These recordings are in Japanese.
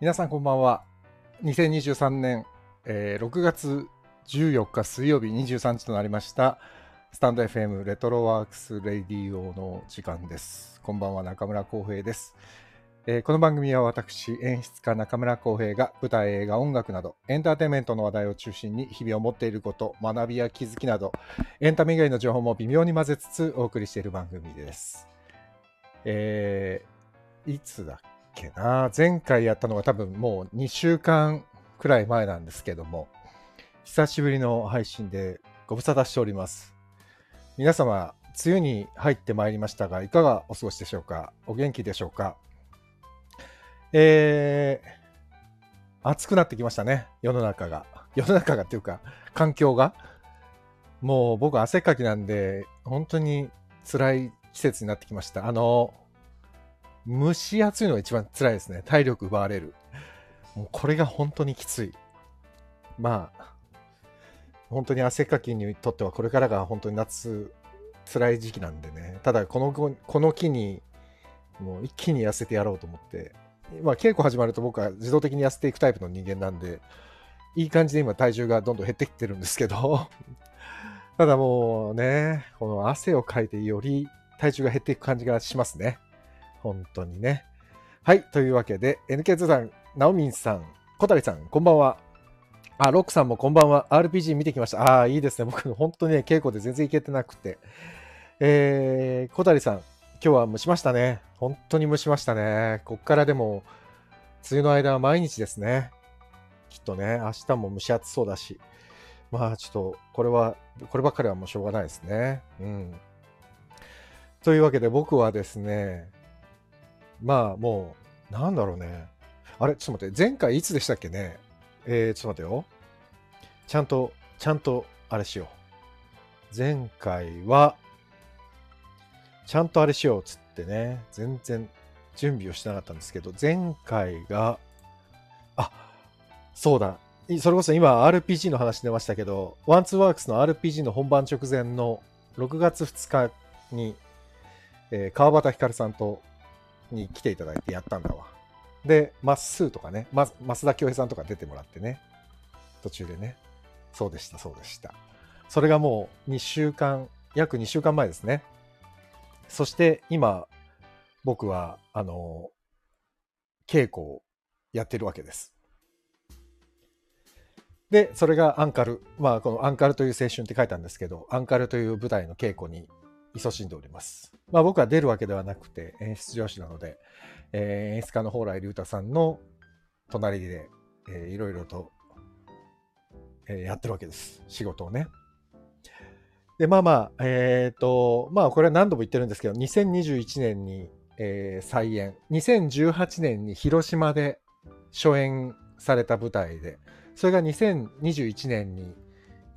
皆さんこんばんは。2023年、えー6月14日水曜日23時となりました。スタンド FM レトロワークスレディオの時間です。こんばんは、中村浩平です。えーこの番組は私、演出家中村浩平が舞台、映画、音楽などエンターテインメントの話題を中心に日々を持っていること、学びや気づきなどエンタメ以外の情報も微妙に混ぜつつお送りしている番組です。えーいつだっけな。前回やったのが多分もう2週間くらい前なんですけども久しぶりの配信でご無沙汰しております。皆様梅雨に入ってまいりましたがいかがお過ごしでしょうか？お元気でしょうか？えー、暑くなってきましたね。世の中が。世の中がっていうか環境が。もう僕汗かきなんで本当に辛い季節になってきました。あの蒸し暑いのが一番辛いですね。体力奪われる。もうこれが本当にきつい。まあ、本当に汗かきにとってはこれからが本当に夏辛い時期なんでね。ただこのこの木にもう一気に痩せてやろうと思って、まあ稽古始まると僕は自動的に痩せていくタイプの人間なんで、いい感じで今体重がどんどん減ってきてるんですけど、ただもうね、この汗をかいてより体重が減っていく感じがしますね。本当にね。はい。というわけで、NK2 さん、ナオミンさん、小谷さん、こんばんは。あ、ロックさんもこんばんは。RPG 見てきました。ああ、いいですね。僕、本当にね、稽古で全然行けてなくて。えー、小谷さん、今日は蒸しましたね。本当に蒸しましたね。こっからでも、梅雨の間は毎日ですね。きっとね、明日も蒸し暑そうだし。まあ、ちょっと、これは、こればっかりはもうしょうがないですね。うん。というわけで、僕はですね、まあもう、なんだろうね。あれ、ちょっと待って、前回いつでしたっけね？えー、ちょっと待ってよ。ちゃんと、ちゃんと、あれしよう。前回は、ちゃんとあれしようっつってね、全然準備をしてなかったんですけど、前回が、あ、そうだ。それこそ今 RPG の話出ましたけど、ワンツーワークスの RPG の本番直前の6月2日に、えー川端ひかるさんとに来ていただいてやったんだわ。で、まっすーとかね、ま、増田恭平さんとか出てもらってね、途中でね。そうでした、そうでした。それがもう2週間、約2週間前ですね。そして今、僕は、あの、稽古をやってるわけです。で、それがアンカル。まあ、このアンカルという青春って書いたんですけど、アンカルという舞台の稽古に勤しんでおります。まあ僕は出るわけではなくて演出上司なので、えー演出家の蓬莱竜太さんの隣で、えーいろいろと、えーやってるわけです。仕事をね。で、まあまあ、えっ、と、まあこれは何度も言ってるんですけど、2021年に、えー再演、2018年に広島で初演された舞台で、それが2021年に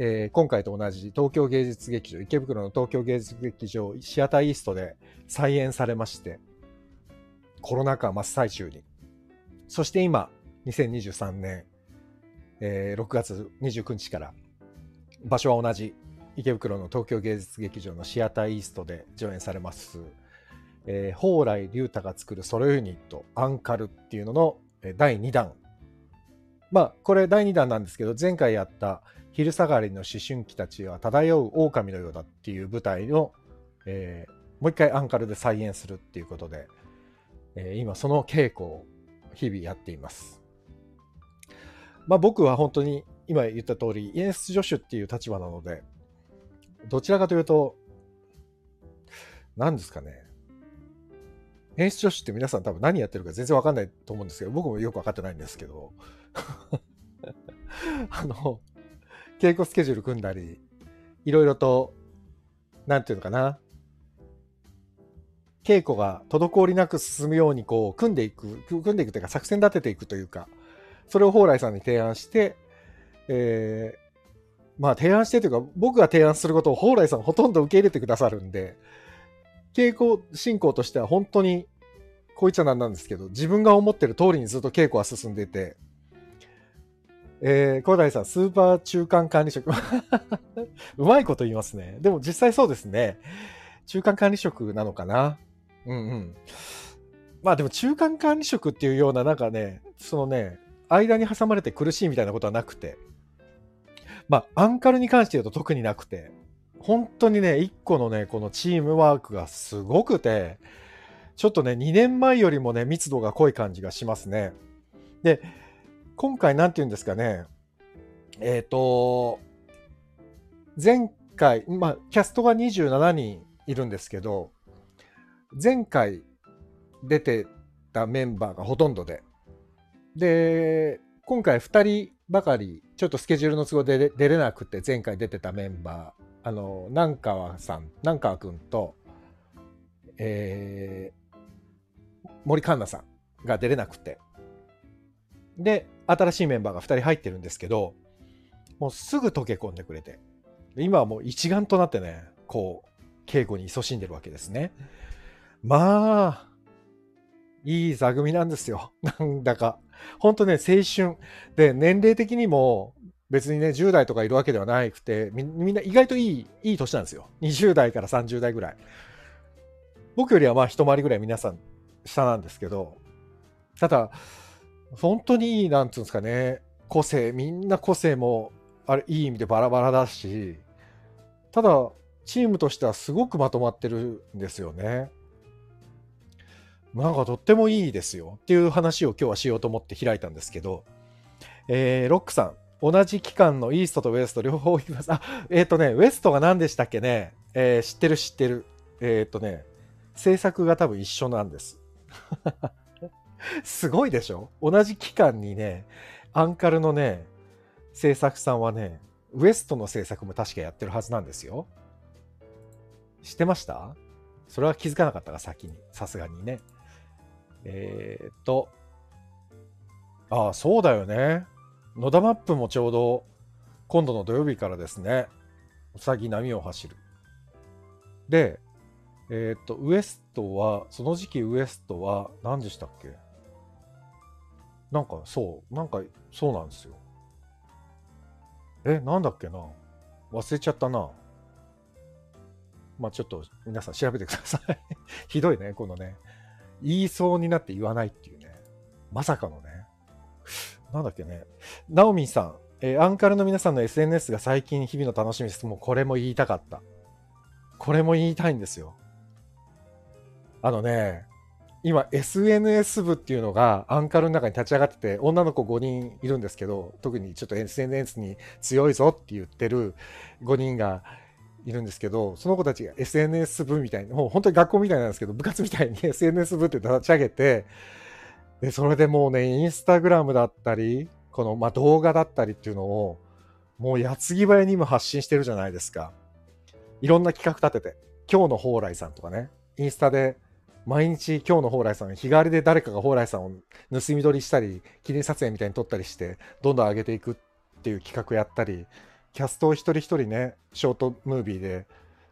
えー今回と同じ東京芸術劇場、池袋の東京芸術劇場、シアターイーストで再演されまして、コロナ禍真っ最中に。そして今、2023年、えー6月29日から、場所は同じ、池袋の東京芸術劇場のシアターイーストで上演されます、えー蓬莱竜太が作るソロユニット、アンカルっていうのの第2弾。まあ、これ第2弾なんですけど、前回やった昼下がりの思春期たちは漂う狼のようだっていう舞台を、えーもう一回アンカルで再演するっていうことで、えー今その稽古を日々やっています。まあ僕は本当に今言った通り演出助手っていう立場なので、どちらかというと、何ですかね。演出助手って皆さん多分何やってるか全然わかんないと思うんですけど、僕もよくわかってないんですけど、あの、稽古スケジュール組んだり、いろいろと、なんていうのかな、稽古が滞りなく進むようにこう組んでいく、組んでいくというか作戦立てていくというか、それを蓬莱さんに提案して、えーまあ提案してというか、僕が提案することを蓬莱さんほとんど受け入れてくださるんで、稽古進行としては本当にこいっちゃなんなんですけど、自分が思ってる通りにずっと稽古は進んでて、えー、小谷さん、スーパー中間管理職。うまいこと言いますね。でも実際そうですね。中間管理職なのかな？うんうん。まあでも中間管理職っていうようななんかね、そのね、間に挟まれて苦しいみたいなことはなくて、まあアンカルに関して言うと特になくて、本当にね、一個のね、このチームワークがすごくて、ちょっとね、2年前よりもね、密度が濃い感じがしますね。で、今回なんて言うんですかね、えっ、ー、と、前回、まあ、キャストが27人いるんですけど、前回出てたメンバーがほとんどで、で、今回2人ばかり、ちょっとスケジュールの都合で出れなくて、前回出てたメンバー、あの、南川さん、南川くんと、えー、森環奈さんが出れなくて、で、新しいメンバーが2人入ってるんですけど、もうすぐ溶け込んでくれて、今はもう一丸となってね、こう、稽古に勤しんでるわけですね。まあ、いい座組なんですよ。なんだか。ほんとね、青春。で、年齢的にも、別にね、10代とかいるわけではなくてみ、みんな意外といい、いい年なんですよ。20代から30代ぐらい。僕よりはまあ一回りぐらい皆さん下なんですけど、ただ、本当にいい、なんつうんですかね、個性、みんな個性も、あれ、いい意味でバラバラだし、ただ、チームとしてはすごくまとまってるんですよね。なんかとってもいいですよっていう話を今日はしようと思って開いたんですけど、えー、ロックさん、同じ期間のイーストとウエスト両方行きます。あ、えっ、ー、とね、ウエストが何でしたっけね、えー、知ってる知ってる。えっ、ー、とね、制作が多分一緒なんです。すごいでしょ？同じ期間にね、アンカルのね、制作さんはね、ウエストの制作も確かやってるはずなんですよ。知ってました？それは気づかなかったが先に、さすがにね。えー、っと、ああ、そうだよね。野田マップもちょうど今度の土曜日からですね。うさぎ波を走る。で、えー、っと、ウエストは、その時期ウエストは何でしたっけ？なんかそう、なんかそうなんですよ。え、なんだっけな忘れちゃったな。まあちょっと皆さん調べてください ひどいね、このね。言いそうになって言わないっていうね。まさかのね。なんだっけね。ナオミンさん、えー、アンカルの皆さんの SNS が最近日々の楽しみです。もうこれも言いたかった。これも言いたいんですよ。あのね、今 SNS 部っていうのがアンカルの中に立ち上がってて女の子5人いるんですけど特にちょっと SNS に強いぞって言ってる5人がいるんですけどその子たちが SNS 部みたいなもう本当に学校みたいなんですけど部活みたいに SNS 部って立ち上げてでそれでもうねインスタグラムだったりこの、まあ、動画だったりっていうのをもう矢継ぎ早に今発信してるじゃないですか。いろんな企画立てて今日の蓬莱さんとかねインスタで毎日今日の蓬莱さん日替わりで誰かが蓬莱さんを盗み撮りしたり記念撮影みたいに撮ったりしてどんどん上げていくっていう企画やったりキャストを一人一人ねショートムービーで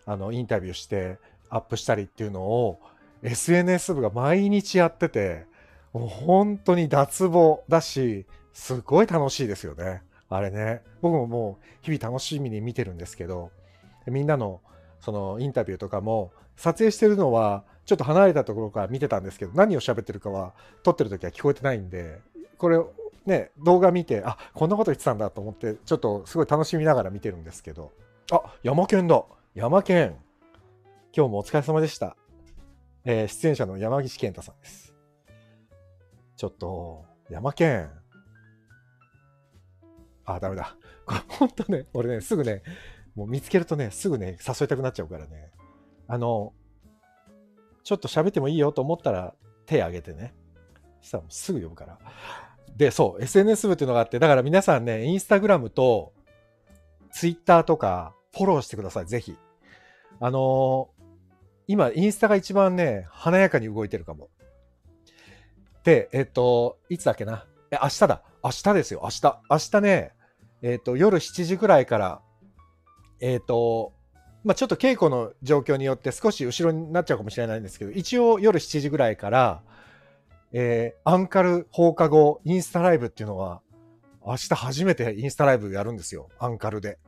あのインタビューしてアップしたりっていうのを SNS 部が毎日やっててもう本当に脱帽だしすごい楽しいですよね。あれね。僕ももう日々楽しみに見てるんですけどみんなのそのインタビューとかも撮影してるのはちょっと離れたところから見てたんですけど、何を喋ってるかは撮ってる時は聞こえてないんで、これね、動画見て、あ、こんなこと言ってたんだと思って、ちょっとすごい楽しみながら見てるんですけど、あ、山県だ山県今日もお疲れ様でした。えー、出演者の山岸健太さんです。ちょっと、山県。あ、ダメだ。これほんとね、俺ね、すぐね、もう見つけるとね、すぐね、誘いたくなっちゃうからね。あの、ちょっと喋ってもいいよと思ったら手挙げてね。したらすぐ呼ぶから。で、そう、SNS 部っていうのがあって、だから皆さんね、インスタグラムとツイッターとかフォローしてください、ぜひ。あのー、今、インスタが一番ね、華やかに動いてるかも。で、えっと、いつだっけな？え、明日だ。明日ですよ、明日。明日ね、えっと、夜7時ぐらいから、えっと、まあ、ちょっと稽古の状況によって少し後ろになっちゃうかもしれないんですけど、一応夜7時ぐらいから、えー、アンカル放課後インスタライブっていうのは、明日初めてインスタライブやるんですよ。アンカルで。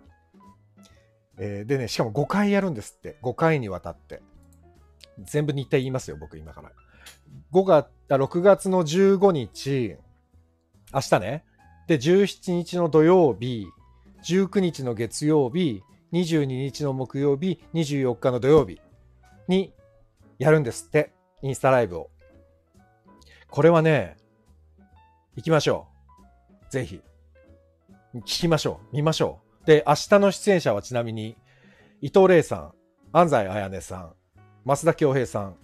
えー、でね、しかも5回やるんですって。5回にわたって。全部日程言いますよ、僕今から。5月、6月の15日、明日ね。で、17日の土曜日、19日の月曜日、22日の木曜日、24日の土曜日にやるんですって。インスタライブを。これはね、行きましょう。ぜひ。聞きましょう。見ましょう。で、明日の出演者はちなみに、伊藤玲さん、安西彩音さん、増田恭平さん、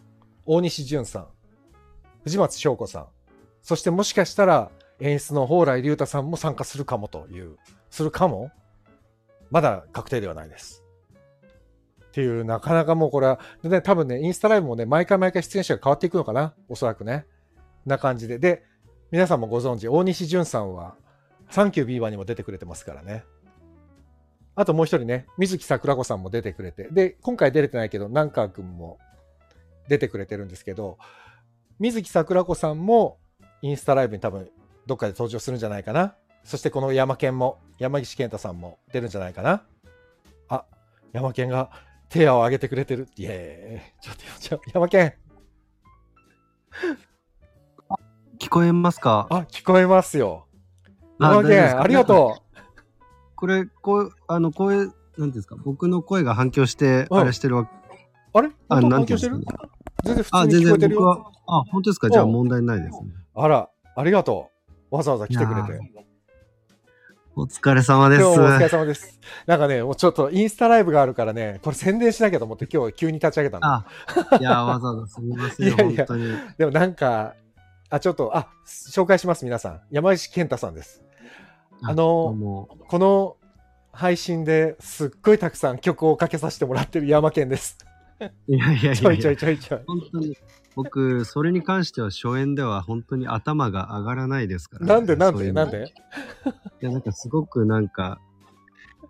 大西淳さん、藤松翔子さん、そしてもしかしたら演出の蓬莱竜太さんも参加するかもという、するかもまだ確定ではないです。っていう、なかなかもうこれは、でね、多分ね、インスタライブもね、毎回毎回出演者が変わっていくのかな？おそらくね。な感じで。で、皆さんもご存知、大西淳さんは、サンキュービーバーにも出てくれてますからね。あともう一人ね、水木桜子さんも出てくれて。で、今回出れてないけど、南川くんも出てくれてるんですけど、水木桜子さんもインスタライブに多分どっかで登場するんじゃないかな。そしてこの山健も、山岸健太さんも出るんじゃないかな。あ、山健が手を挙げてくれてる。イエーイ。ちょっと、ちょ山健。聞こえますか？あ、聞こえますよ。あ山健、ありがと これ、こう、あの、声、なんていうんですか、僕の声が反響して、うんあれしてるわけ。う。あれ？あ、なんていうんですか？ね。全然普あ、通に全聞こえてるよ。然僕は、あ、本当ですか？じゃあうん問題ないですね。あら、ありがとう。わざわざ来てくれて。お疲れ様です。今日もお疲れ様です。なんかね、もうちょっとインスタライブがあるからね、これ宣伝しなきゃと思って今日急に立ち上げたの。あ、いや、わざわざすみません、いやいや。でもなんか、あ、ちょっと、あ、紹介します、皆さん。山石健太さんです。あのこの配信ですっごいたくさん曲をかけさせてもらってる山健です。いやいやいちょいちょやいやいちょいちょい。本当に。僕、それに関しては初演では本当に頭が上がらないですから、なんでなんそういうなんで？いや、なんかすごくなんか、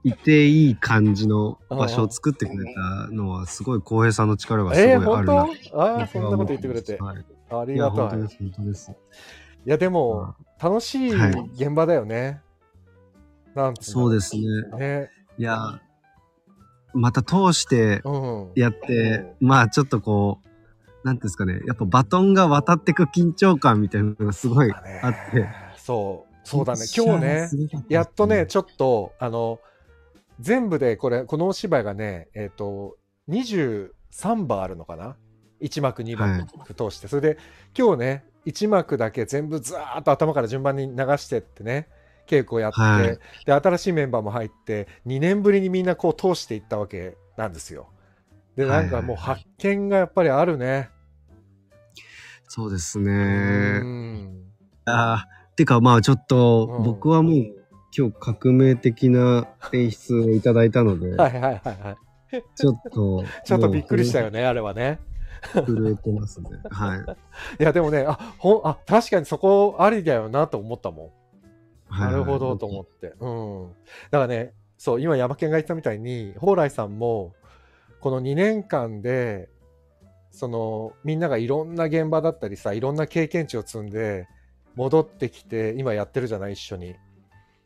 いていい感じの場所を作ってくれたのは、すごい浩平さんの力がすごいえー、本あるな。当ああ、そんなこと言ってくれて。はい、ありいや、がとう。い本当です、本当です。や、でも、楽しいはい現場だよね。なんつそうですね。すね。いや、また通してうん。やって、まあちょっとこう、なんですかね、やっぱバトンが渡ってく緊張感みたいなのがすごいあって。そう、そうだね。今日ね、やっとね、ちょっと、あの、全部でこれ、このお芝居がね、えっ、と、23番あるのかな ?1 幕、2幕通して。それで、今日ね、1幕だけ全部ずーっと頭から順番に流してってね、稽古やって、はいで、新しいメンバーも入って、2年ぶりにみんなこう通していったわけなんですよ。で、なんかもう発見がやっぱりあるね。そうですうね。ん。あーてかまあちょっとうん僕はもう今日革命的な演出をいただいたので、はいはいはいはい。ちょっと、ちょっとびっくりしたよ。よね、あれはね。震えてますね。はい。いやでもね、あ、ほん、あ、確かにそこありだよなと思ったもん。はいなるほどと思って。うん。だからね、そう、今山県が言ったみたいに、蓬莱さんも、この2年間で、その、みんながいろんな現場だったりさ、いろんな経験値を積んで、戻ってきて、今やってるじゃない、一緒に。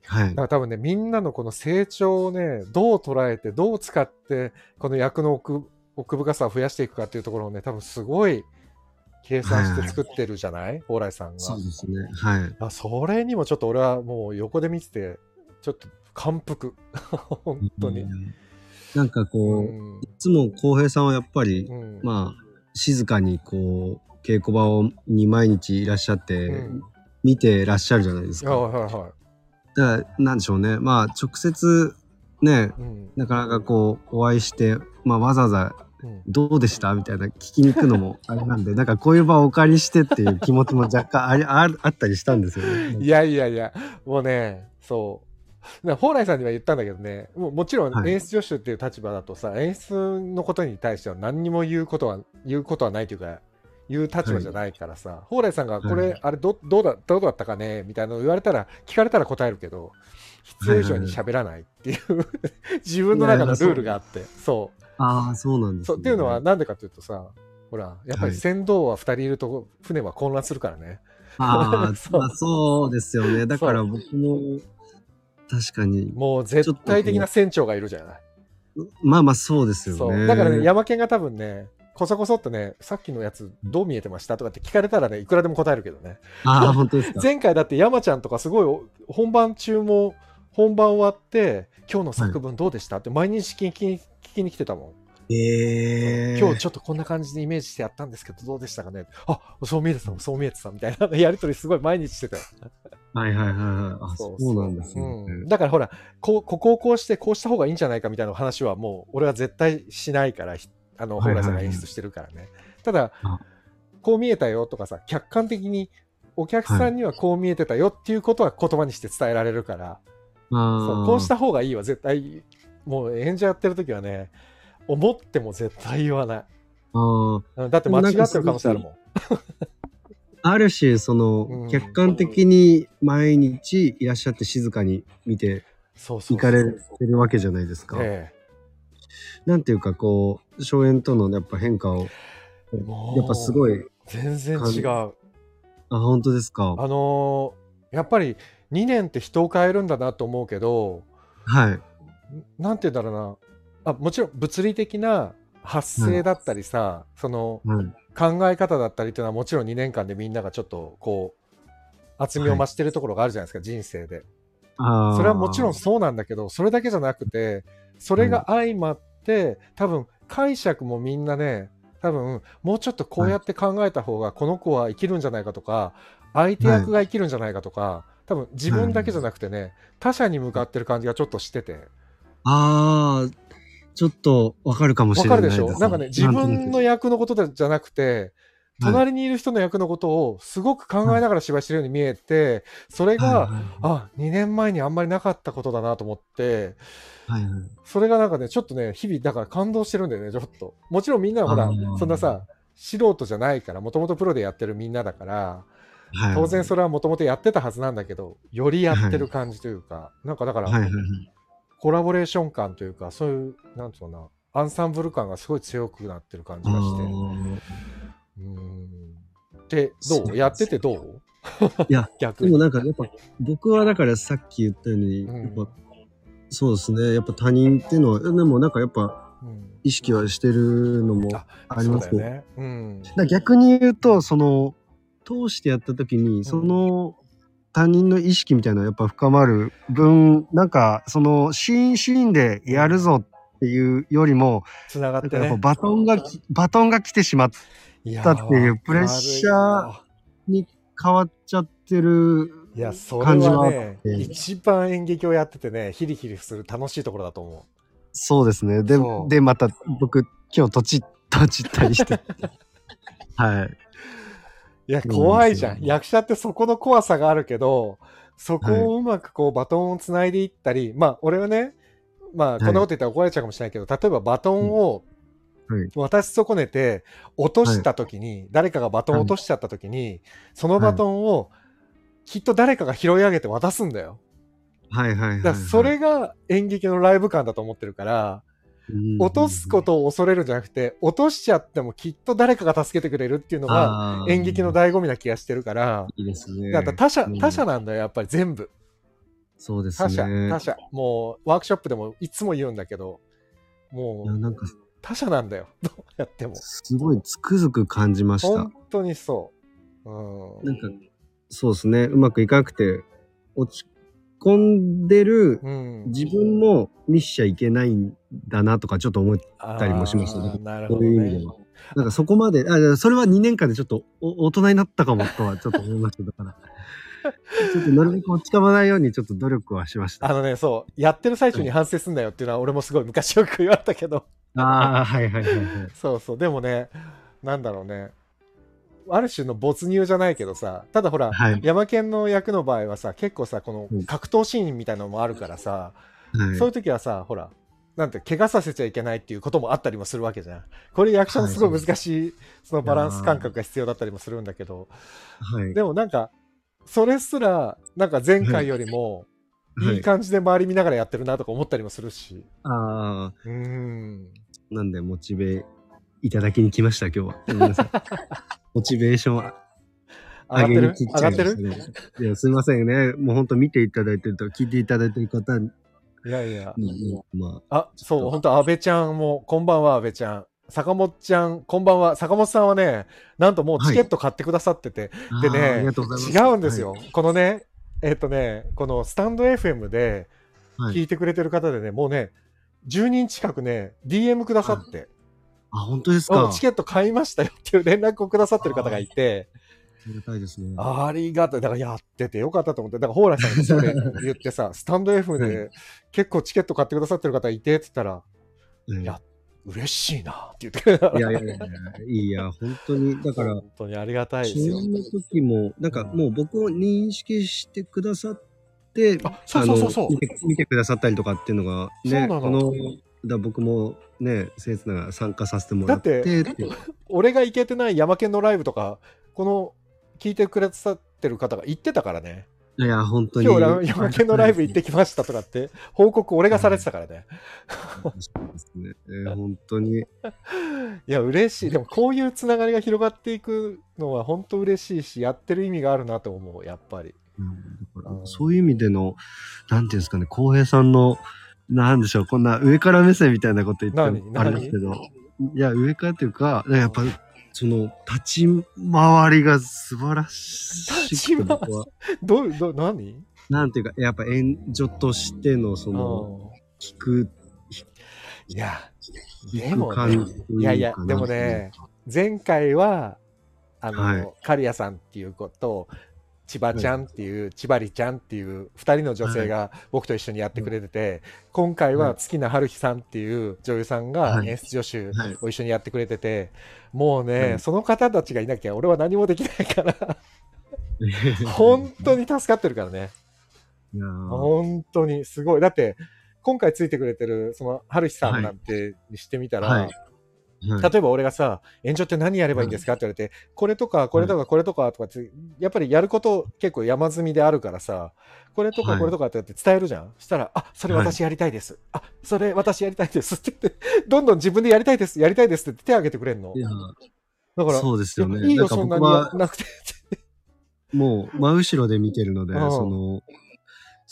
はいだか。ら多分ね、みんなのこの成長をね、どう捉えて、どう使って、この役の奥奥深さを増やしていくかっていうところをね、多分すごい計算して作ってるじゃない？蓬莱さんが。そうですね。はい。あそれにもちょっと俺はもう横で見てて、ちょっと感服。本当にう。んなんかこう、いうんつも浩平さんはやっぱり、うんまあ、静かにこう、稽古場をに毎日いらっしゃって、うん見てらっしゃるじゃないですか。はいはいはだから、なんでしょうね。まあ、直接、ね、なかなかこう、お会いして、まあ、わざわざ、うんどうでした？みたいな聞きに行くのもあれなんで、なんかこういう場をお借りしてっていう気持ちも若干ありああったりしたんですよね。いやいやいや、もうね、そう。な蓬莱さんには言ったんだけどね、もうもちろんはい演出助手っていう立場だとさ、演出のことに対しては何にも言うことは、言うことはないというか、言う立場じゃないからさ、蓬莱さんがこれ、はいあれど、どうだ、どうだったかねみたいなの言われたら、聞かれたら答えるけど、必要以上に喋らないっていう、自分の中のルールがあって、そう。ああ、そうなんです、ね。っていうのはなんでかっていうとさ、ほら、やっぱりはい船頭は2人いると船は混乱するからね。あ あ、そうまあそうですよね。だから僕も、確かに、もう絶対的な船長がいるじゃない。まあまあそうですよ。ね。だからね、山県が多分ね、こそこそっとね、さっきのやつどう見えてましたとかって聞かれたらね、いくらでも答えるけどね。ああ、本当ですか。前回だって山ちゃんとかすごいお本番中も本番終わって今日の作文どうでした、って毎日聞きに聞きに来てたもん、ええ今日ちょっとこんな感じでイメージしてやったんですけどどうでしたかねあそう見えてたそう見えてたみたいなやりとりすごい毎日してたよ、はいはいはいはい。あ、そうなんですね。うん。だからほらこうここをこうしてこうした方がいいんじゃないかみたいな話はもう俺は絶対しないからひあのはいはいはい。蓬莱さんが演出してるからね、ただあ。こう見えたよとかさ客観的にお客さんにはこう見えてたよっていうことは言葉にして伝えられるから、そあうこうした方がいいは絶対もう演者やってる時はね思っても絶対言わない。あだって間違ってる可能性あるもんある種、その、うん客観的に毎日いらっしゃって静かに見てそうそうそういかれてるわけじゃないですか。えなんていうか、こう、荘園とのやっぱ変化を、やっぱすごい、全然違うあ、本当ですか？あのーやっぱり2年って人を変えるんだなと思うけどはい。なんて言うんだろうなあもちろん物理的な発声だったりさ、そのはい。考え方だったりっていうのはもちろん2年間でみんながちょっとこう厚みを増してるところがあるじゃないですか、人生で。それはもちろんそうなんだけどそれだけじゃなくてそれが相まって、多分解釈もみんなね多分もうちょっとこうやって考えた方がこの子は生きるんじゃないかとか相手役が生きるんじゃないかとか、多分自分だけじゃなくてね、他者に向かってる感じがちょっとしてて。ああ、ちょっとわかるかもしわれないです。かるでしょ？なんかね自分の役のことじゃなくてはい隣にいる人の役のことをすごく考えながら芝居してるように見えてそれが、はいはいあ2年前にあんまりなかったことだなと思ってはいはいそれがなんかね、ちょっとね、日々、だから感動してるんだよね、ちょっと。もちろんみんなはほらそんなさ、素人じゃないから、もともとプロでやってるみんなだから、はい。当然それはもともとやってたはずなんだけど、よりやってる感じというか、なんかだから、はいはいはい。コラボレーション感というか、そういう、なんつうのかな、アンサンブル感がすごい強くなってる感じがして。うーん。で、どそううやっててどう？いや、逆に。でもなんかやっぱ僕はだからさっき言ったように、うんやっぱそうですねやっぱ他人っていうのはでもなんかやっぱうん意識はしてるのもあありますそうだよね。うん。逆に言うとその通してやった時にその他人の意識みたいなのがやっぱ深まる分なんかそのシーンシーンでやるぞっていうよりもつながってね。バトンがきバトンが来てしまったっていうプレッシャーに変わっちゃってるいや、それ感じはね、て。一番演劇をやっててね、ヒリヒリする楽しいところだと思そうですね。ででまた僕今日とちとちったりして。はい。う。いや、怖いじゃん。役者ってそこの怖さがあるけど、そこをうまくこうバトンをつないでいったり、まあ、俺はね、まあ、こんなこと言ったら怒られちゃうかもしれないけど、例えばバトンをはい。渡し損ねて落とした時に、誰かがバトンを落としちゃった時に、そのバトンをきっと誰かが拾い上げて渡すんだよ。はい。はい。はい、はい。だそれが演劇のライブ感だと思ってるから、うん落とすことを恐れるんじゃなくて、落としちゃってもきっと誰かが助けてくれるっていうのが演劇の醍醐味な気がしてるから、いいですね。だから他者、うん他者なんだよ、やっぱり全部。そうです他者、ね。他者。もうワークショップでもいつも言うんだけど、もうなんか他者なんだよ、どうやっても。すごいつくづく感じました本。当にそう。うん。なんかそうですね。うまくいかなくて落ち込んでるうん、自分も見しちゃいけないんだなとかちょっと思ったりもしましたねなるそほどねういう意味で。は。なんかそこまで、あそれは2年間でちょっとお大人になったかもとはちょっと思いました。だから。ちょっとなるべく落ち込まないようにちょっと努力はしました。あのね、そう、やってる最中に反省すんだよっていうのは俺もすごい昔よく言われたけど、ああ、はいはいはいはい。そうそう、でもね、なんだろうね、ある種の没入じゃないけどさ、ただほら、はい。山県の役の場合はさ、結構さ、このうん格闘シーンみたいなのもあるからさ、はいそういう時はさ、ほら、なんて、怪我させちゃいけないっていうこともあったりもするわけじゃん。これ役者のすごい難しい、そのバランス感覚が必要だったりもするんだけど、はい。でもなんか、それすら、なんか前回よりも、いい感じで周り見ながらやってるなとか思ったりもするし。ああ、うーん。なんでモチベいただきに来ました、今日は。ごめんなさい。モチベーションは上げにってる？ちゃいましたねいや、すいませんね。もう本当見ていただいてると、聞いていただいてる方に、いやいや。まあ、そう、本当安倍ちゃんも、こんばんは、安倍ちゃん。坂本ちゃん、こんばんは。坂本さんはね、なんともうチケット買ってくださってて、でねあーありがとうございます。違うんですよ。このね、えっ、とね、このスタンド FM ではい。はい。聞いてくれてる方でね、もうね、10人近くね、DM くださって、あ、本当ですうんか。チケット買いましたよっていう連絡をくださってる方がいて、ありがたいですね。ありがたい。だからやっててよかったと思って、だから蓬莱さんにそれ言ってさ、スタンド F はで結構チケット買ってくださってる方いてって言ったら、うんいや嬉しいなって言って。いやいやいやいや、いや、本当に、だから、本当にありがたいですよそ。の時も、なんかもう僕を認識してくださって、あそうそうそうそう見て見てくださったりとかっていうのが、ね、そうなのこの、だ僕もね、僭越ながら参加させてもらって、だって俺が行けてない山県のライブとか、この聞いてくださってる方が行ってたからね。いや、本当に。今日山県のライブ行ってきましたとかって、報告俺がされてたからね。そうですね。えー本当に。いや、嬉しい。でもこういうつながりが広がっていくのは本当嬉しいし、やってる意味があるなと思う、やっぱり。うんそういう意味での、なんていうんですかね、浩平さんの、なんでしょう、こんな上から目線みたいなこと言って何？もあれですけど、いや、上からというか、やっぱ、その、立ち回りが素晴らし立ち回り？どう、どう、何？なんていうか、やっぱ援助としての、その、聞く、いや、で聞もね、いやいや、でもね、前回は、あの、はい。刈谷さんっていう子と、千葉ちゃんっていう、千葉里ちゃんっていう二人の女性が僕と一緒にやってくれてて、今回は月名春日さんっていう女優さんがはい。演出助手はい。を一緒にやってくれてて、もうね、はい。その方たちがいなきゃ俺は何もできないから、本当に助かってるからね。本当にすごい。だって、今回ついてくれてる、その、春日さんなんてにしてみたら、はいはい例えば俺がさ、炎上って何やればいいんですか？って言われて、これとか、これとか、これとかとかって、やっぱりやること結構山積みであるからさ、これとか、はいこれとかって伝えるじゃん。したら、あ、それ私やりたいです。あ、それ私やりたいですって言って、どんどん自分でやりたいです、やりたいですって手挙げてくれんのい。やだから、そうですよね。いやいいよ、そんなになくて。もう真後ろで見てるので、うんその、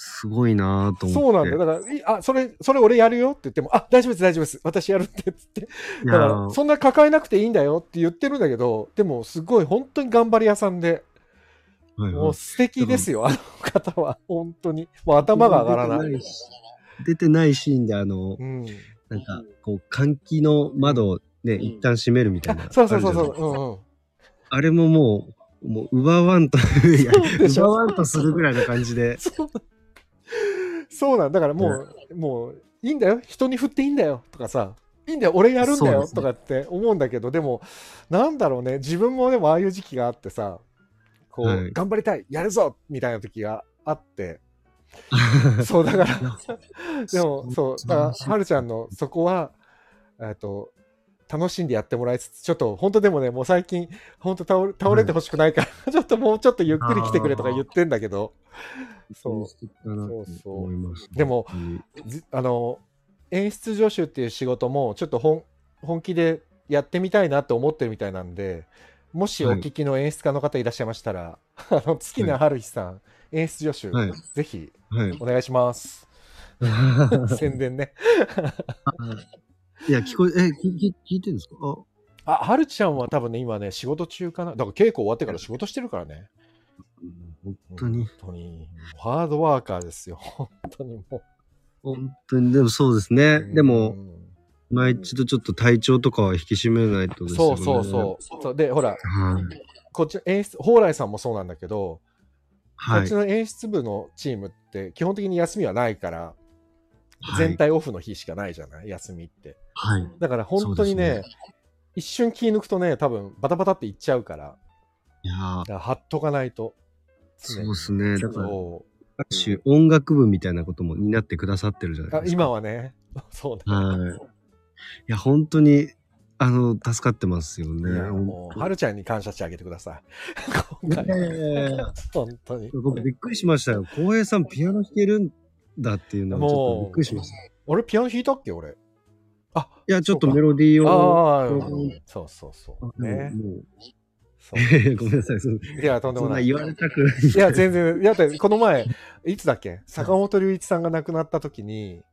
すごいなぁと思って。そうなんだよ。だから、いあ、それ、それ俺やるよって言っても、あ、大丈夫です、大丈夫です。私やるってって。だから、ーそんな抱えなくていいんだよって言ってるんだけど、でも、すごい、本当に頑張り屋さんで、はいはいもう素敵ですよ、あの方は。本当に。もう頭が上がらない。出てないシーンで、あの、うん。なんか、こう、換気の窓をね、ん一旦閉めるみたいな。あそうそうそうそ。ううんうん。あれももう、もう、奪わんと、奪わんとするぐらいの感じで。そうそうなんだからもう、もう、いいんだよ。人に振っていいんだよ。とかさ。いいんだよ。俺やるんだよ。ねとかって思うんだけど、でも、なんだろうね。自分もでもああいう時期があってさ、こう、はい頑張りたい。やるぞみたいな時があって。そう、だから、でも、そう、だから、はるちゃんのそこは、えっと、楽しんでやってもらいつつ、ちょっと、本当でもね、もう最近、本当倒れ倒れてほしくないから、ちょっともうちょっとゆっくり来てくれとか言ってんだけど、そう。素敵だなと思います。でもあの演出助手っていう仕事もちょっと本本気でやってみたいなって思ってるみたいなんでもしお聞きの演出家の方いらっしゃいましたら、あの月名春日さん、演出助手、はいぜひ。お願いします。宣伝ね。いや、聞こえ、え、聞聞聞いてるんですか？あ、あはるちゃんは多分ね今ね仕事中かな。だから稽古終わってから仕事してるからね本当に、本当にハードワーカーですよ 本当にも本当に、でもそうですうね。でうも、ん今一度ちょっと体調とかは引き締めないとですよね。そうそうそうそうでほらはい。こっち演出蓬莱さんもそうなんだけど、はいこっち。の演出部のチームって基本的に休みはないから、はい全体オフの日しかないじゃない？休みって。はい。だから本当にね、そうで一瞬気抜くとね、多分バタバタっていっちゃうから、いや貼っとかないと。そうですね。だから、種音楽部みたいなことも担ってくださってるじゃないですか。今はね、そうだ、はい。いや、本当に、あの、助かってますよいね。やもう、はるちゃんに感謝してあげてください。今回。やいや本当に。僕びっくりしましたよ。浩平さんピアノ弾けるんだっていうのはちょっとびっくりしました。い俺、ピアノ弾いたっけ俺？あ、や、ちょっとメロディーを。そうそうそう。あね。もう ごめんなさい。そいや、とんでもな。ない言われたくない。いや、全然。いや、だってこの前、いつだっけ？坂本龍一さんが亡くなった時に、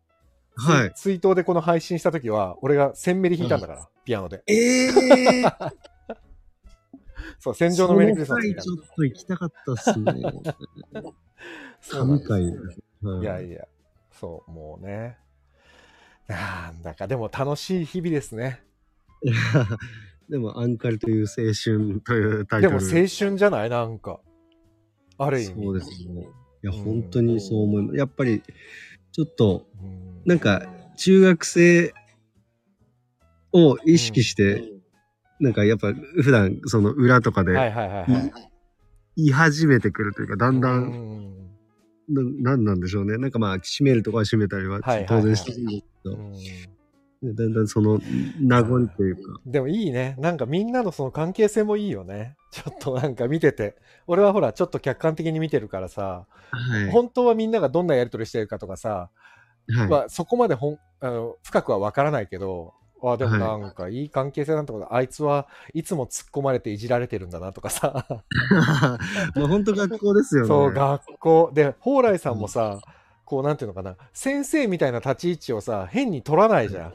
はい。追悼でこの配信した時は、俺が1000メリ弾いたんだから。ピアノで。ええ そう、戦場のメリークリスマスちょっと行きたかったっすね。な。そうなん。いやいや、そう、もうね。なんだか、でも楽しい日々ですね。い やでも、アンカルという青春というタイトル。でも青春じゃない？なんか。ある意味。そうですね。いや、うん本当にそう思います。やっぱり、ちょっと、うんなんか、中学生を意識して、なんかやっぱ普段その裏とかではいはいはいはい。言い始めてくるというか、だんだん、ん。ななんなんでしょうね。なんかまあ、閉めるとかは閉めたりははいはいはい当然してるんですけど、うんだんだんその名残というか、でもいいね。なんかみんなのその関係性もいいよね。ちょっとなんか見てて。俺はほら、ちょっと客観的に見てるからさ、はい。本当はみんながどんなやりとりしてるかとかさ、はいまあ、そこまでほんあの深くは分からないけど、あでもなんかいい関係性なんてこと、あいつはいつも突っ込まれていじられてるんだなとかさ、もう本当学校ですよね。そう、学校。で、蓬莱さんもさ、こうなんていうのかな、先生みたいな立ち位置をさ、変に取らないじゃん。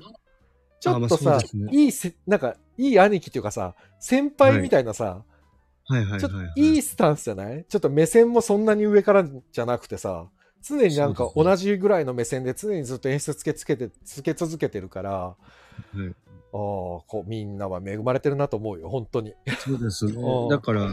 ちょっとさ、ねいいせ、なんか、いい兄貴っていうかさ、先輩みたいなさ、はいはいちょっとはいはい。いいスタンスじゃない？ちょっと目線もそんなに上からじゃなくてさ、常になんか同じぐらいの目線で常にずっと演出つけつけて、つけ続けてるから、ああ、はいこうみんなは恵まれてるなと思うよ、本当に。そうですね うん。だから、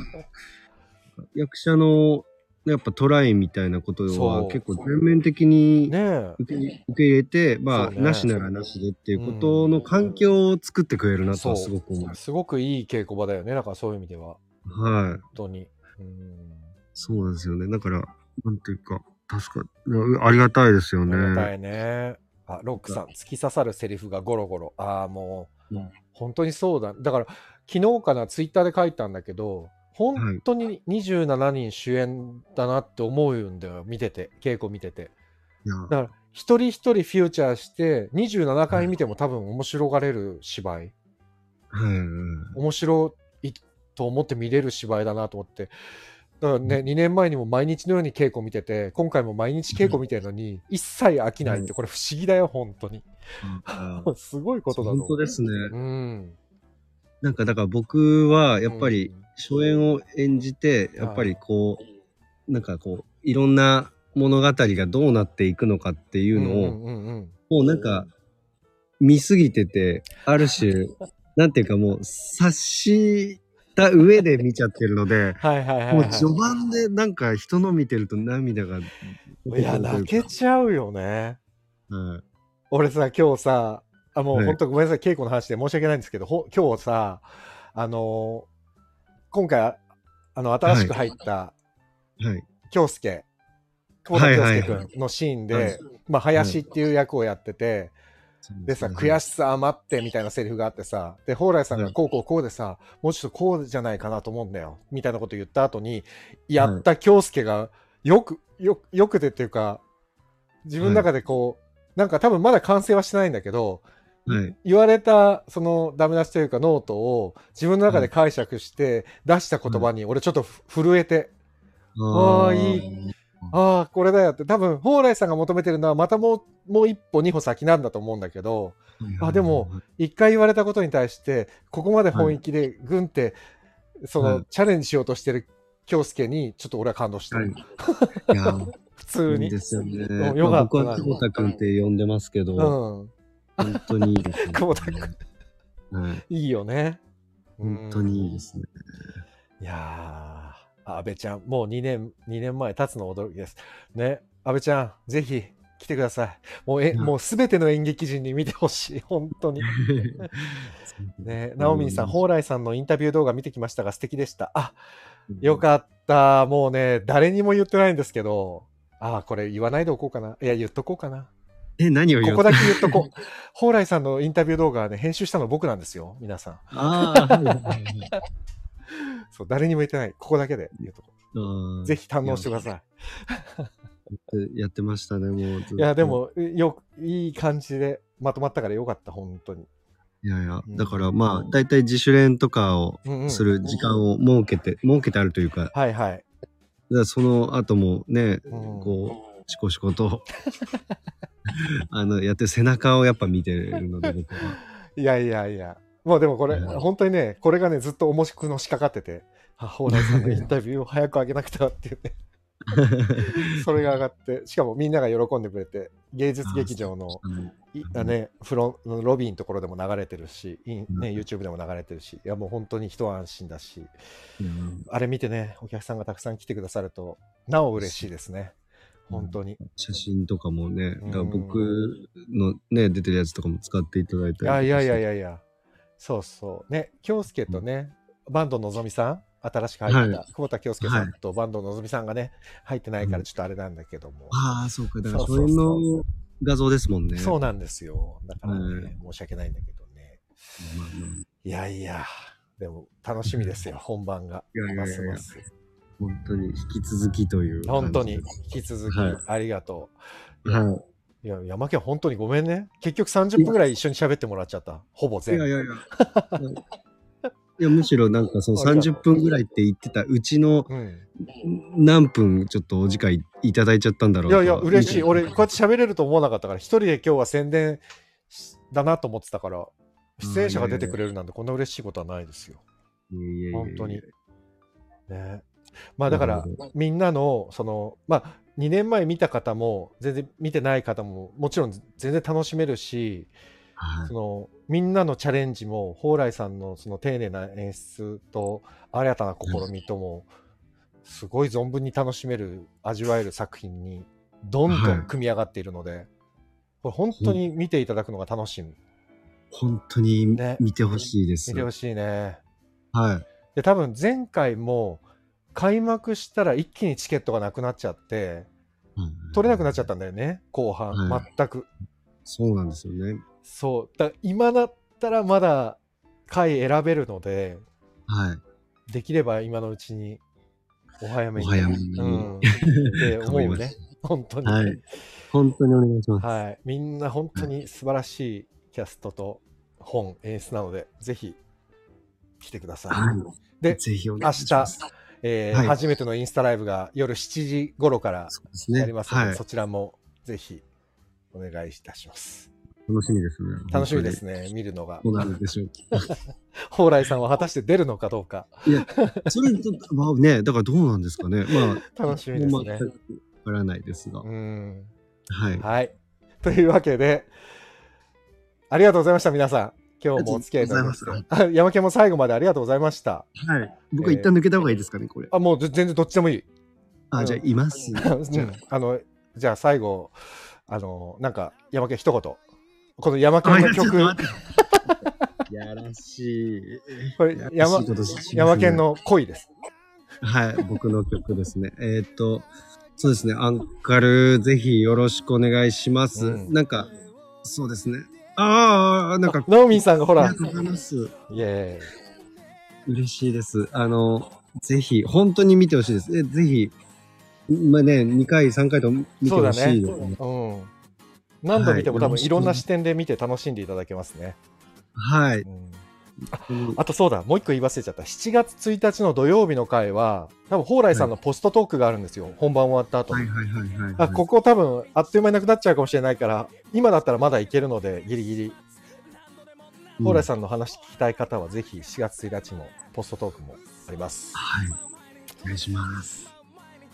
役者のやっぱトライみたいなことは結構全面的に。受け受け入れて、まあ、ねなしならなしでっていうことの環境を作ってくれるなとすごく思います。すごくいい稽古場だよね、だからそういう意味では。はい。本当に。うんそうなんですよね。だから、なんていうか、助かる。ありがたいですよあね。りがたいね。あ、ロックさん、突き刺さるセリフがゴロゴロ。ああ、もう、うん本当にそうだ。だから、昨日かな、ツイッターで書いたんだけど、本当に27人主演だなって思うんだよ、見てて、稽古見てて。だから、一人一人フューチャーして、27回見ても多分面白がれる芝居。はいはい面白いと思って見れる芝居だなと思って。だからね、2年前にも毎日のように稽古見てて、今回も毎日稽古見てるのに、一切飽きないって、これ不思議だよ、本当に。あ すごいことだ。本当ですね。うん。なんか、だから僕は、やっぱりうん、初演を演じて、やっぱりこう、なんかこう、いろんな物語がどうなっていくのかっていうのを、うんうんうんうんもうなんか、見すぎてて、ある種、なんていうかもう、察した上で見ちゃってるので、もうは序盤でなんか人の見てると涙が。い。いや、泣けちゃうよね。はい。俺さ、今日さ、あ、もうはい本当ごめんなさい、稽古の話で申し訳ないんですけど、ほ今日さ、あのー今回、あの、新しく入った、はい。京介、久保田京介君のシーンで、はい。まあ、林っていう役をやってて、でさ、悔ししさ余ってみたいなセリフがあってさ、で、蓬莱さんがはい。こうこうこうでさ、もうちょっとこうじゃないかなと思うんだよ、みたいなこと言った後に、やった京介が、よく、よ、よくでっていうか、自分の中でこう、なんか多分まだ完成はしてないんだけど、はい。言われたそのダメ出しというかノートを自分の中で解釈して出した言葉に俺ちょっとふ震えて、あーいい。ああ、これだよって、多分、蓬莱さんが求めてるのは、またもう、もう一歩、二歩先なんだと思うんだけど、あでも、一回言われたことに対して、ここまで本意気で、ぐんって、その、はい。チャレンジしようとしてる京介に、ちょっと俺は感動した。はい。普通に。いいで。すよね。うんよかった僕は久保田君って呼んでますけど、うん。本当にいいですね。久保田君はい。いいよね。本当にいいですね。いやー、安倍ちゃん、もう2年、2年前、経つの驚きです。ね、安倍ちゃん、ぜひ来てください。もう、え、うんもうすべての演劇人に見てほしい、本当に。ね、ナオミンさん、蓬莱さんのインタビュー動画見てきましたが素敵でした。あ、よかった。もうね、誰にも言ってないんですけど、あ、これ言わないでおこうかな。いや、言っとこうかな。え、何を言う？ここだけ言っとこう。蓬莱さんのインタビュー動画はね、編集したの僕なんですよ、皆さん。ああ、そう、誰にも言ってない。ここだけで言うとこあーぜひ堪能してください。やってましたね、もう。いや、で。も、よ、いい感じでまとまったからよかった、本当に。いやいやう、んだからまあ、だいたい自主練とかをする時間を設けて、設けてあるというか、はいはい。らその後もね、うんこう、シコシコと、あの、やってる背中をやっぱ見てるので、僕は。いやいやいや。もうでもこれ、うん本当にね、これがね、ずっと重くのしかかってて、あ、蓬莱さんのインタビューを早く上げなくてはっていうね、それが上がって、しかもみんなが喜んでくれて、芸術劇場のあね、フロンロビーのところでも流れてるし、ね、YouTube でも流れてるし、いやもう本当に一安心だし、うんあれ見てね、お客さんがたくさん来てくださると、なお嬉しいですね。本当に。写真とかもね、だ僕のね、出てるやつとかも使っていただいたりいやいやいやいや。そうそう。ね、京介とね、バンドのぞみさん、新しく入った、は久保田京介さんとバンドのぞみさんがね、入ってないかうんらちょっとあれなんだけども。ああ、そうか。だからそれの画像ですもんね。そうなんですよ。だからね、う申し訳ないんだけどね。いやいや、でも楽しみですよ、本番が。いやいやいやますます本当に引き続きという。本当に引き続きはいありがとう。はいや、山家本当にごめんね。結局30分ぐらい一緒に喋ってもらっちゃった。ほぼい。い全部。やいやいや。いや、むしろなんかその30分ぐらいって言ってたうちのうん、何分ちょっとお時間いいただいちゃったんだろというやいや、嬉しい。俺、こうやって喋れると思わなかったから、一人で今日は宣伝しだなと思ってたから、出演者が出てくれるなんてこんな嬉しいことはないですよ。本当に。ね。まあだからみんなの、その、まあ、2年前見た方も、全然見てない方も、もちろん全然楽しめるし、はい。そのみんなのチャレンジも蓬莱さんのその丁寧な演出と新たな試みともすごい存分に楽しめる味わえる作品にどんどん組み上がっているので、これ本当に見ていただくのが楽しみ。本当にね。見てほしいです。見てほしいね。はい。で多分前回も開幕したら一気にチケットがなくなっちゃって取れなくなっちゃったんだよね後半、はい全くそうなんですよね。そうだ今だったらまだ回選べるのではい。できれば今のうちにお早めに。お早めにうん。って思うね頑張ります。本当に。ははいい。本当にお願いします。みんな本当に素晴らしいキャストと本、演出なので、ぜひ来てください。はい。でぜひお願いします。えーはい初めてのインスタライブが夜7時頃から。やりますので、はい。そちらもぜひお願いいたします。楽しみですね。楽しみですね、見るのがど。うなるんでしょう。蓬莱さんは果たして出るのかどうか、いや、それと、まあね、だからどうなんですかね。まあ、楽しみですねわからないですが。うん。はい。はい。というわけで、ありがとうございました、皆さん。今日もお付き合いいただきましてありがとうあ山家も最後までありがとうございました。はい。僕は一旦抜けた方がいいですかね、これ。あ、もうぜ全然どっちでもいい。あ、じゃあ、います。あの、じゃあ最後、あの、なんか、山家一言。この山家あ。の曲、やらしい。これ山山県の恋です。はい、僕の曲ですね。えーっと、そうですね、アンカル、ぜひよろしくお願いします。うんなんか、そうですね。ああ、なんか、ナオミンさんがほらありが、とうございます。イエ嬉しいです。あの、ぜひ、本当に見てほしいです。えぜひ、まあね、2回、3回と見ーイ。てほそうだね。しいですね。うん。何度見てもはい多分いろんな視点で見て楽しんでいただけますね。はい。うんうんあとそうだ、もう一個言い忘れちゃった。7月1日の土曜日の回は、多分蓬莱さんのポストトークがあるんですよ。本番終わった後に。はいはいはいはい、はい。あここ多分あっという間になくなっちゃうかもしれないから、今だったらまだいけるので、ギリギリ。うん蓬莱さんの話聞きたい方は、ぜひ4月1日もポストトークもあります。はい。お願いします。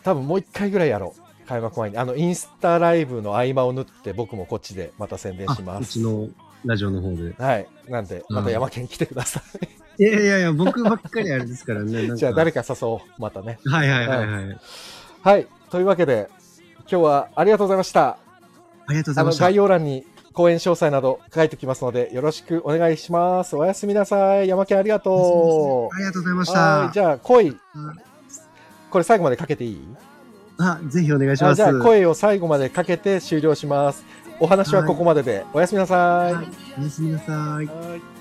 多分もう一回ぐらいやろう。開幕前に。あの、インスタライブの合間を縫って、僕もこっちでまた宣伝しあます。うちのラジオの方で。はい。なんで、また山県来てください。いやいやいや、僕ばっかりあれですからね。じゃあ誰か誘おう。またね。はいはいはいはい。はい。というわけで、今日はありがとうございました。ありがとうございました。概要欄に公演詳細など書いておきますので、よろしくお願いします。おやすみなさい。山県ありがとありがとうございまう。した。はい。じゃあ、声、うんこれ最後までかけていい？あ、ぜひお願いします。あじゃあ、声を最後までかけて終了します。お話はここまでで、おやすみなさい。はいおやすみなさい。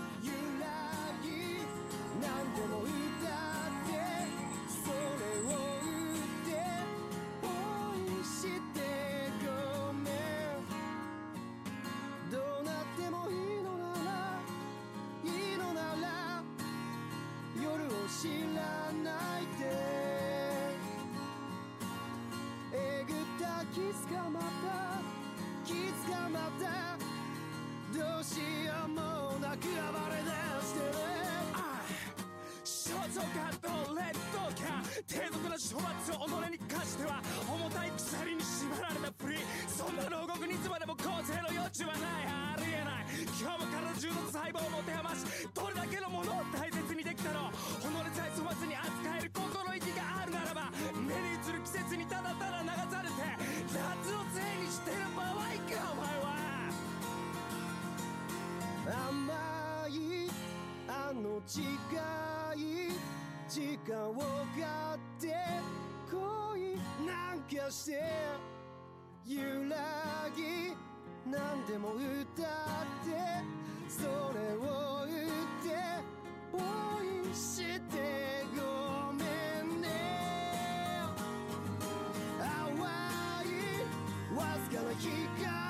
違い時間を買って恋なんかして揺らぎ何でも歌ってそれを言って恋してごめんね淡いわずかな光